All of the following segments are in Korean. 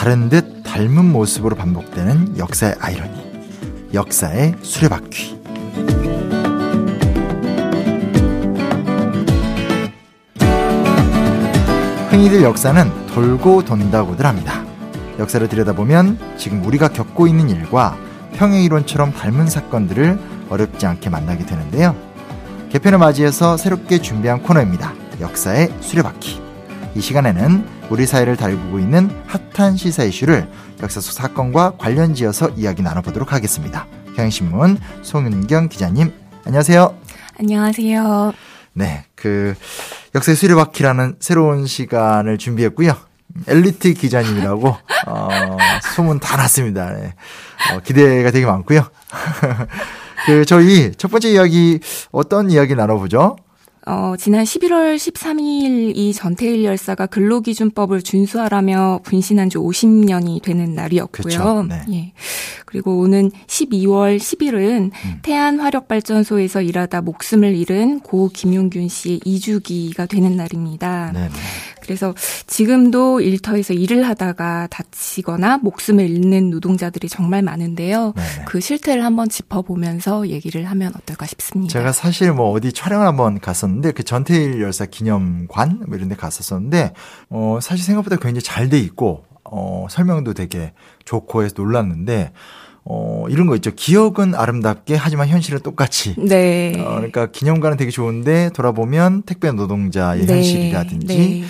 다른 듯 닮은 모습으로 반복되는 역사의 아이러니. 역사의 수레바퀴. 흔히들 역사는 돌고 돈다고들 합니다. 역사를 들여다보면 지금 우리가 겪고 있는 일과 평행이론처럼 닮은 사건들을 어렵지 않게 만나게 되는데요. 개편을 맞이해서 새롭게 준비한 코너입니다. 역사의 수레바퀴. 이 시간에는 우리 사회를 달구고 있는 핫한 시사 이슈를 역사 속 사건과 관련 지어서 이야기 나눠보도록 하겠습니다. 경향신문 송윤경 기자님, 안녕하세요. 안녕하세요. 네, 그 역사의 수레바퀴라는 새로운 시간을 준비했고요. 엘리트 기자님이라고 어, 소문 다 났습니다. 네. 어, 기대가 되게 많고요. 그 저희 첫 번째 이야기 어떤 이야기 나눠보죠? 어, 지난 11월 13일 이 전태일 열사가 근로기준법을 준수하라며 분신한 지 50년이 되는 날이었고요. 그렇죠. 네. 예. 그리고 오는 12월 10일은 음. 태안화력발전소에서 일하다 목숨을 잃은 고 김용균 씨의 2주기가 되는 날입니다. 네 네. 그래서 지금도 일터에서 일을 하다가 다치거나 목숨을 잃는 노동자들이 정말 많은데요. 네네. 그 실태를 한번 짚어보면서 얘기를 하면 어떨까 싶습니다. 제가 사실 뭐 어디 촬영을 한번 갔었는데 그 전태일 열사 기념관 뭐 이런 데 갔었었는데 어 사실 생각보다 굉장히 잘 돼 있고 어 설명도 되게 좋고 해서 놀랐는데 어, 이런 거 있죠. 기억은 아름답게 하지만 현실은 똑같이. 네. 어, 그러니까 기념관은 되게 좋은데 돌아보면 택배 노동자의 네. 현실이라든지 네.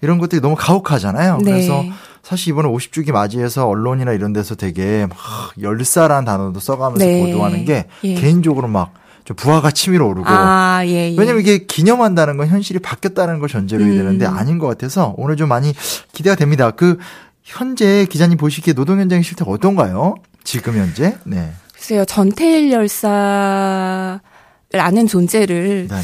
이런 것들이 너무 가혹하잖아요. 네. 그래서 사실 이번에 50주기 맞이해서 언론이나 이런 데서 되게 막 열사라는 단어도 써가면서 네. 보도하는 게 예. 개인적으로 막좀 부하가 치밀어 오르고. 아, 예, 예. 왜냐면 이게 기념한다는 건 현실이 바뀌었다는 걸 전제로 해야 음. 되는데 아닌 것 같아서 오늘 좀 많이 기대가 됩니다. 그 현재 기자님 보시기에 노동 현장의 실태가 어떤가요? 지금 현재? 네. 글쎄요. 전태일 열사라는 존재를 네네.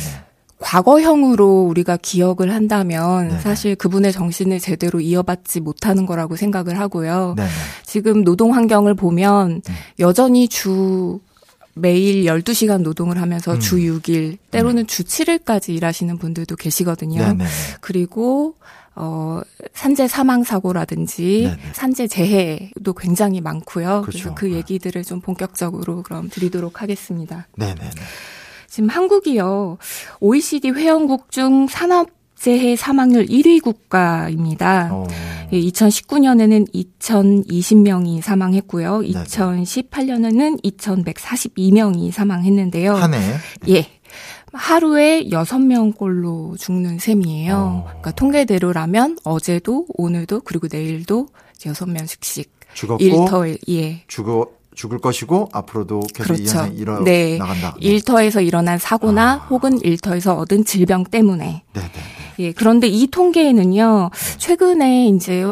과거형으로 우리가 기억을 한다면 네네. 사실 그분의 정신을 제대로 이어받지 못하는 거라고 생각을 하고요. 네네. 지금 노동 환경을 보면 음. 여전히 주 매일 12시간 노동을 하면서 음. 주 6일, 때로는 음. 주 7일까지 일하시는 분들도 계시거든요. 네네. 그리고 어, 산재 사망 사고라든지 네네. 산재 재해도 굉장히 많고요. 그렇죠. 그래서 그 얘기들을 좀 본격적으로 그럼 드리도록 하겠습니다. 네네. 지금 한국이요. OECD 회원국 중 산업 재해 사망률 1위 국가입니다. 오. 2019년에는 2,020명이 사망했고요. 네네. 2018년에는 2,142명이 사망했는데요. 한 해? 예. 하루에 6명꼴로 죽는 셈이에요. 어. 그러니까 통계대로라면 어제도 오늘도 그리고 내일도 6명씩씩 죽었고 일터에 예. 죽어 죽을 것이고 앞으로도 계속 그렇죠. 일어 네. 나간다. 네. 일터에서 일어난 사고나 아. 혹은 일터에서 얻은 질병 때문에. 네네. 예. 그런데 이 통계에는요. 네. 최근에 이제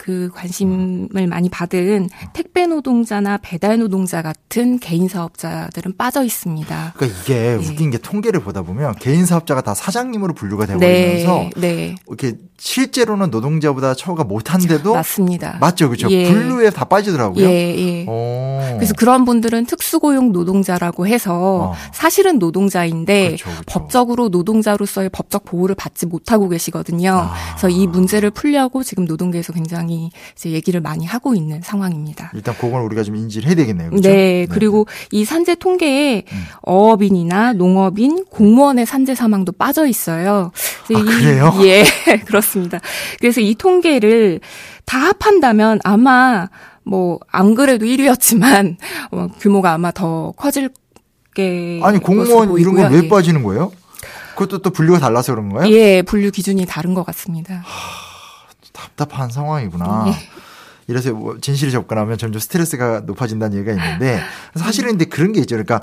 그 관심을 많이 받은 택배 노동자나 배달 노동자 같은 개인 사업자들은 빠져 있습니다. 그러니까 이게 네. 웃긴 게 통계를 보다 보면 개인 사업자가 다 사장님으로 분류가 되버리면서 네, 네. 이렇게 실제로는 노동자보다 처우가 못한데도 맞습니다. 맞죠, 그렇죠. 예. 분류에 다 빠지더라고요. 예, 예. 그래서 그런 분들은 특수고용 노동자라고 해서 어. 사실은 노동자인데 그렇죠, 그렇죠. 법적으로 노동자로서의 법적 보호를 받지 못하고 계시거든요. 아. 그래서 이 문제를 풀려고 지금 노동계에서 굉장히 이제 얘기를 많이 하고 있는 상황입니다. 일단 그건 우리가 좀 인지를 해야 되겠네요. 그렇죠? 네, 네. 그리고 이 산재 통계에 음. 어업인이나 농업인, 공무원의 산재 사망도 빠져 있어요. 아, 이, 그래요? 예, 그렇습니다. 그렇습니다. 그래서 이 통계를 다 합한다면 아마 뭐 안 그래도 1위였지만 어, 규모가 아마 더 커질 게 아니 공무원 이런 건 왜 빠지는 거예요? 그것도 또 분류가 달라서 그런 거예요? 예, 분류 기준이 다른 것 같습니다. 하, 답답한 상황이구나. 예. 이래서 뭐 진실이 접근하면 점점 스트레스가 높아진다는 얘기가 있는데 사실은 근데 그런 게 있죠. 그러니까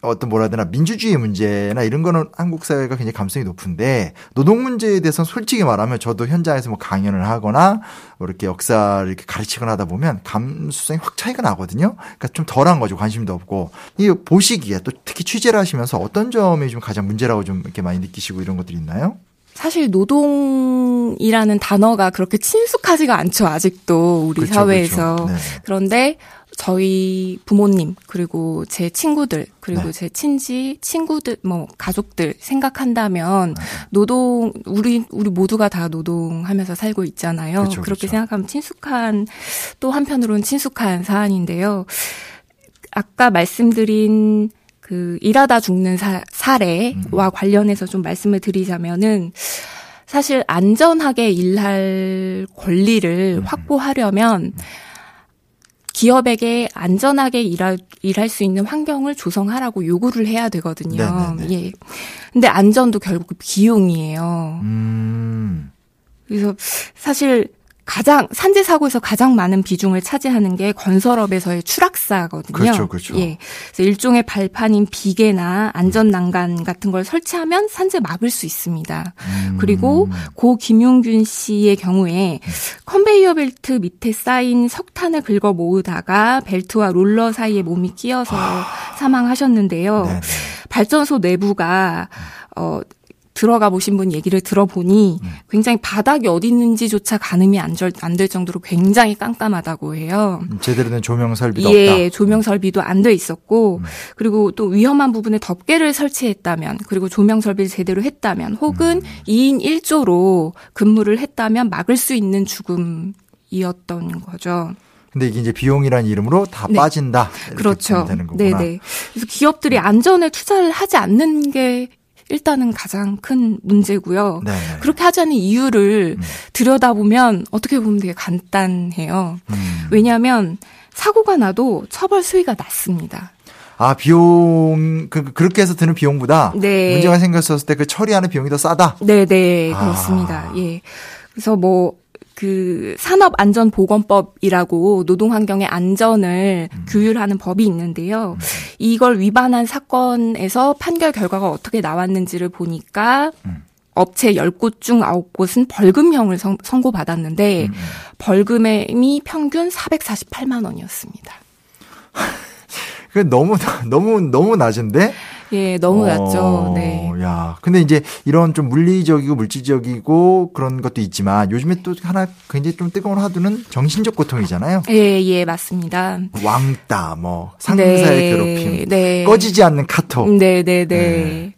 어떤 뭐라 해야 되나 민주주의 문제나 이런 거는 한국 사회가 굉장히 감성이 높은데 노동 문제에 대해서는 솔직히 말하면 저도 현장에서 뭐 강연을 하거나 뭐 이렇게 역사를 이렇게 가르치거나 하다 보면 감수성이 확 차이가 나거든요. 그러니까 좀 덜한 거죠. 관심도 없고. 이 보시기에 또 특히 취재를 하시면서 어떤 점이 좀 가장 문제라고 좀 이렇게 많이 느끼시고 이런 것들이 있나요? 사실 노동이라는 단어가 그렇게 친숙하지가 않죠. 아직도 우리 그렇죠, 사회에서. 그렇죠. 네. 그런데 저희 부모님 그리고 제 친구들 그리고 네. 제 친지 친구들 뭐 가족들 생각한다면 네. 노동 우리 우리 모두가 다 노동하면서 살고 있잖아요. 그렇죠, 그렇게. 생각하면 친숙한 또 한편으로는 친숙한 사안인데요. 아까 말씀드린 그 일하다 죽는 사, 사례와 음. 관련해서 좀 말씀을 드리자면은 사실 안전하게 일할 권리를 음. 확보하려면 음. 기업에게 안전하게 일할, 일할 수 있는 환경을 조성하라고 요구를 해야 되거든요. 네네네. 네, 네. 예. 근데 안전도 결국 비용이에요. 음. 그래서 사실 가장 산재 사고에서 가장 많은 비중을 차지하는 게 건설업에서의 추락사거든요. 그렇죠, 그렇죠. 예, 그래서 일종의 발판인 비계나 안전 난간 같은 걸 설치하면 산재 막을 수 있습니다. 음. 그리고 고 김용균 씨의 경우에 컨베이어 벨트 밑에 쌓인 석탄을 긁어 모으다가 벨트와 롤러 사이에 몸이 끼어서 사망하셨는데요. 네네. 발전소 내부가 어 들어가 보신 분 얘기를 들어보니 음. 굉장히 바닥이 어디 있는지조차 가늠이 안될 정도로 굉장히 깜깜하다고 해요. 음, 제대로 된 조명 설비도 예, 없다. 예, 조명 설비도 안 돼 있었고 음. 그리고 또 위험한 부분에 덮개를 설치했다면 그리고 조명 설비를 제대로 했다면 혹은 음. 2인 1조로 근무를 했다면 막을 수 있는 죽음이었던 거죠. 근데 이게 이제 비용이라는 이름으로 다 네. 빠진다. 그렇죠. 되는 거구나. 네네. 그래서 기업들이 안전에 투자를 하지 않는 게 일단은 가장 큰 문제고요. 네. 그렇게 하자는 이유를 음. 들여다보면 어떻게 보면 되게 간단해요. 음. 왜냐하면 사고가 나도 처벌 수위가 낮습니다. 아 비용 그 그렇게 해서 드는 비용보다 네. 문제가 생겼었을 때 그 처리하는 비용이 더 싸다. 네네 네, 그렇습니다. 아. 예. 그래서 뭐 그 산업안전보건법이라고 노동환경의 안전을 음. 규율하는 법이 있는데요. 음. 이걸 위반한 사건에서 판결 결과가 어떻게 나왔는지를 보니까 음. 업체 10곳 중 9곳은 벌금형을 선, 고받았는데 음, 음. 벌금이 평균 448만 원이었습니다. 그 너무 너무 너무 낮은데? 예, 너무 낮죠. 어, 네. 야, 근데 이제 이런 좀 물리적이고 물질적이고 그런 것도 있지만 요즘에 또 하나 굉장히 좀 뜨거운 화두는 정신적 고통이잖아요. 예, 예, 맞습니다. 왕따, 뭐 상사의 네, 괴롭힘, 네. 꺼지지 않는 카톡. 네, 네, 네. 네.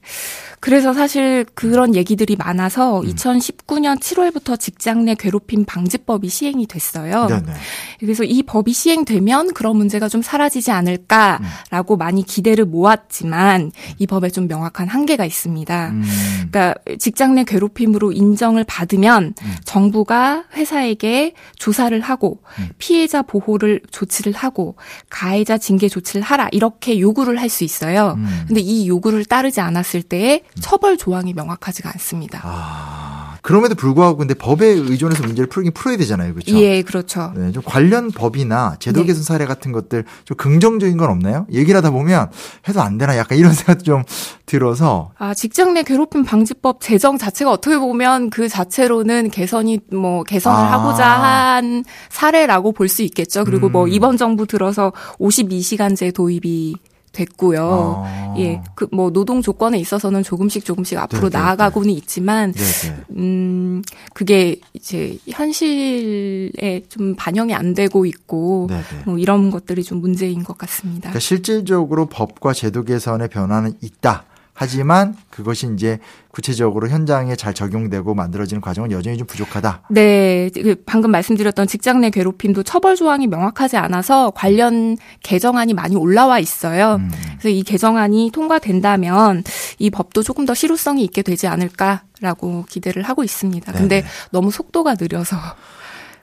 그래서 사실 그런 얘기들이 많아서 음. 2019년 7월부터 직장 내 괴롭힘 방지법이 시행이 됐어요. 네네. 그래서 이 법이 시행되면 그런 문제가 좀 사라지지 않을까라고 음. 많이 기대를 모았지만 이 법에 좀 명확한 한계가 있습니다. 음. 그러니까 직장 내 괴롭힘으로 인정을 받으면 음. 정부가 회사에게 조사를 하고 음. 피해자 보호를 조치를 하고 가해자 징계 조치를 하라 이렇게 요구를 할 수 있어요. 음. 근데 이 요구를 따르지 않았을 때에 처벌 조항이 명확하지가 않습니다. 아, 그럼에도 불구하고 근데 법에 의존해서 문제를 풀긴 풀어야 되잖아요. 그렇죠? 예, 그렇죠. 네, 좀 관련 법이나 제도 네. 개선 사례 같은 것들 좀 긍정적인 건 없나요? 얘기를 하다 보면 해도 안 되나 약간 이런 생각도 좀 들어서 아, 직장 내 괴롭힘 방지법 제정 자체가 어떻게 보면 그 자체로는 개선이 뭐 개선을 아. 하고자 한 사례라고 볼 수 있겠죠. 그리고 뭐 음. 뭐 이번 정부 들어서 52시간제 도입이 됐고요. 아. 예, 그 뭐 노동 조건에 있어서는 조금씩 조금씩 앞으로 네네. 네, 나아가고는 네. 있지만, 네네. 네. 음 그게 이제 현실에 좀 반영이 안 되고 있고, 뭐 이런 것들이 좀 문제인 것 같습니다. 그러니까 실질적으로 법과 제도 개선의 변화는 있다. 하지만 그것이 이제 구체적으로 현장에 잘 적용되고 만들어지는 과정은 여전히 좀 부족하다. 네. 그 방금 말씀드렸던 직장 내 괴롭힘도 처벌 조항이 명확하지 않아서 관련 개정안이 많이 올라와 있어요. 음. 그래서 이 개정안이 통과된다면 이 법도 조금 더 실효성이 있게 되지 않을까라고 기대를 하고 있습니다. 네네. 근데 너무 속도가 느려서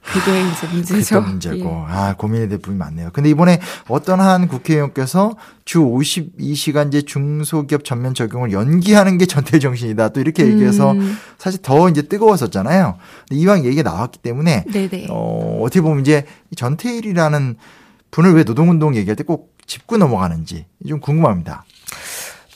그게 이제 문제죠. 문제고. 예. 아, 고민이 될 부분이 많네요. 근데 이번에 어떤 한 국회의원께서 주 52시간제 중소기업 전면 적용을 연기하는 게 전태 정신이다. 또 이렇게 얘기해서 음. 사실 더 이제 뜨거웠었잖아요. 이왕 얘기가 나왔기 때문에 네네. 어, 어떻게 보면 이제 전태일이라는 분을 왜 노동운동 얘기할 때 꼭 짚고 넘어가는지 좀 궁금합니다.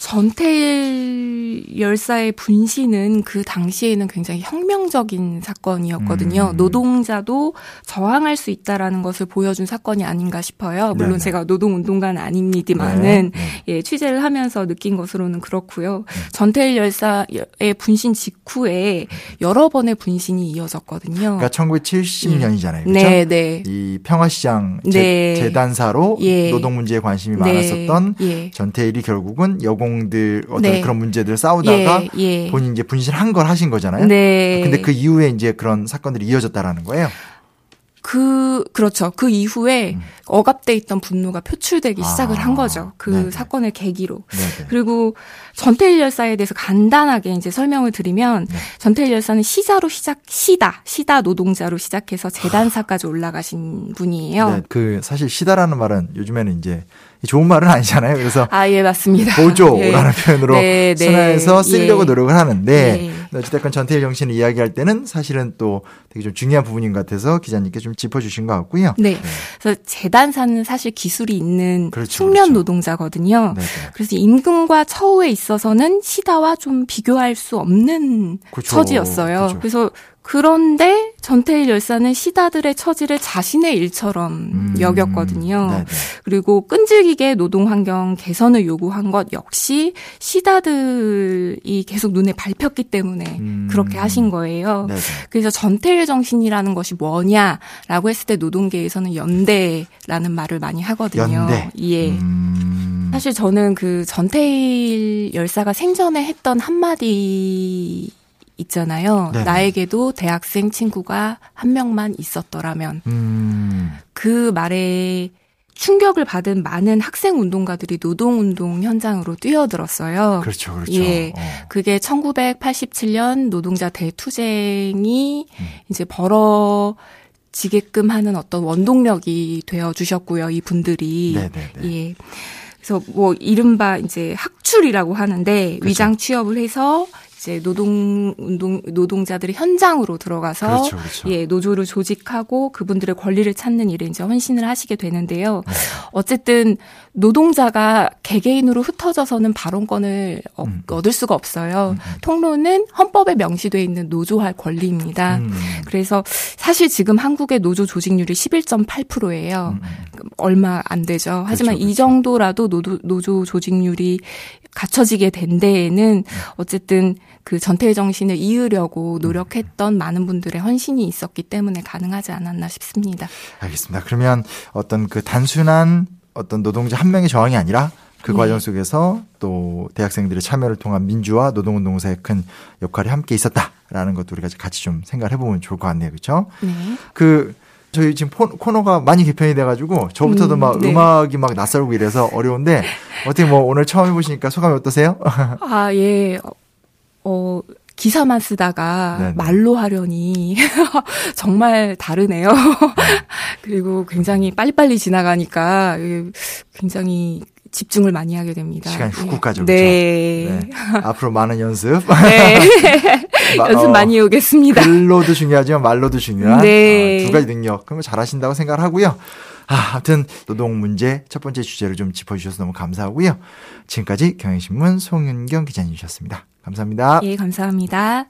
전태일 열사의 분신은 그 당시에는 굉장히 혁명적인 사건이었거든요. 음. 노동자도 저항할 수 있다라는 것을 보여준 사건이 아닌가 싶어요. 물론 네네. 제가 노동운동가는 아닙니다만은 네. 네. 예, 취재를 하면서 느낀 것으로는 그렇고요. 음. 전태일 열사의 분신 직후에 여러 번의 분신이 이어졌거든요. 그러니까 1970년이잖아요. 예. 그렇죠? 네, 네. 이 평화시장 네. 재단사로 예. 노동 문제에 관심이 네. 많았었던 예. 전태일이 결국은 여공 들 어떤 네. 그런 문제들 싸우다가 예. 예. 본인 이제 분신한 걸 하신 거잖아요. 네. 근데 그 이후에 이제 그런 사건들이 이어졌다라는 거예요. 그 그렇죠. 그 이후에 음. 억압돼 있던 분노가 표출되기 아, 시작을 한 거죠. 그 네네. 사건을 계기로. 네네. 그리고 전태일 열사에 대해서 간단하게 이제 설명을 드리면 네. 전태일 열사는 시자로 시작 시다 시다 노동자로 시작해서 재단사까지 올라가신 분이에요. 네, 그 사실 시다라는 말은 요즘에는 이제 좋은 말은 아니잖아요. 그래서 아 예 맞습니다. 보조라는 예. 표현으로 네, 네. 순화해서 쓰려고 예. 노력을 하는데 네. 어쨌든 전태일 정신을 이야기할 때는 사실은 또 되게 좀 중요한 부분인 것 같아서 기자님께 좀 짚어주신 것 같고요. 네. 네. 그래서 재단사는 사실 기술이 있는 그렇죠, 숙련 그렇죠. 노동자거든요. 네, 네. 그래서 임금과 처우에 있어서는 시다와 좀 비교할 수 없는 그렇죠. 처지였어요. 그렇죠. 그래서 그런데 전태일 열사는 시다들의 처지를 자신의 일처럼 음, 여겼거든요. 네네. 그리고 끈질기게 노동 환경 개선을 요구한 것 역시 시다들이 계속 눈에 밟혔기 때문에 음, 그렇게 하신 거예요. 네네. 그래서 전태일 정신이라는 것이 뭐냐라고 했을 때 노동계에서는 연대라는 말을 많이 하거든요. 연대. 예. 음. 사실 저는 그 전태일 열사가 생전에 했던 한마디 있잖아요. 네네. 나에게도 대학생 친구가 한 명만 있었더라면 음. 그 말에 충격을 받은 많은 학생 운동가들이 노동 운동 현장으로 뛰어들었어요. 그렇죠, 그렇죠. 예, 어. 그게 1987년 노동자 대투쟁이 음. 이제 벌어 지게끔 하는 어떤 원동력이 되어 주셨고요. 이 분들이 네네네. 예. 그래서 뭐 이른바 이제 학출이라고 하는데 그렇죠. 위장 취업을 해서 이제 노동 운동 노동자들이 현장으로 들어가서 그렇죠, 그렇죠. 예 노조를 조직하고 그분들의 권리를 찾는 일에 이제 헌신을 하시게 되는데요. 네. 어쨌든 노동자가 개개인으로 흩어져서는 발언권을 어, 음. 얻을 수가 없어요. 음. 음. 통로는 헌법에 명시되어 있는 노조할 권리입니다. 음. 그래서 사실 지금 한국의 노조 조직률이 11.8%예요. 음, 음. 얼마 안 되죠. 하지만 그렇죠, 그렇죠. 이 정도라도 노조, 노조 조직률이 갖춰지게 된 데에는 어쨌든 그 전태 정신을 이으려고 노력했던 많은 분들의 헌신이 있었기 때문에 가능하지 않았나 싶습니다. 알겠습니다. 그러면 어떤 그 단순한 어떤 노동자 한 명의 저항이 아니라 그 네. 과정 속에서 또 대학생들의 참여를 통한 민주화 노동운동사의 큰 역할이 함께 있었다라는 것도 우리가 같이 좀 생각을 해보면 좋을 것 같네요. 그렇죠? 네. 그 저희 지금 코너가 많이 개편이 돼가지고 저부터도 음, 막 네. 음악이 막 낯설고 이래서 어려운데 어떻게 뭐 오늘 처음 해보시니까 소감이 어떠세요? 아 예. 어, 기사만 쓰다가 네네. 말로 하려니 정말 다르네요. 그리고 굉장히 빨리빨리 지나가니까 굉장히 집중을 많이 하게 됩니다. 시간이 훅훅 가죠. 네. 그렇죠? 네. 앞으로 많은 연습. 네. 연습 많이 오겠습니다. 글로도 중요하지만 말로도 중요한 네. 어, 두 가지 능력. 그런 거 잘하신다고 생각하고요. 아, 아무튼 노동 문제 첫 번째 주제를 좀 짚어주셔서 너무 감사하고요. 지금까지 경향신문 송윤경 기자님이셨습니다. 감사합니다. 예, 감사합니다.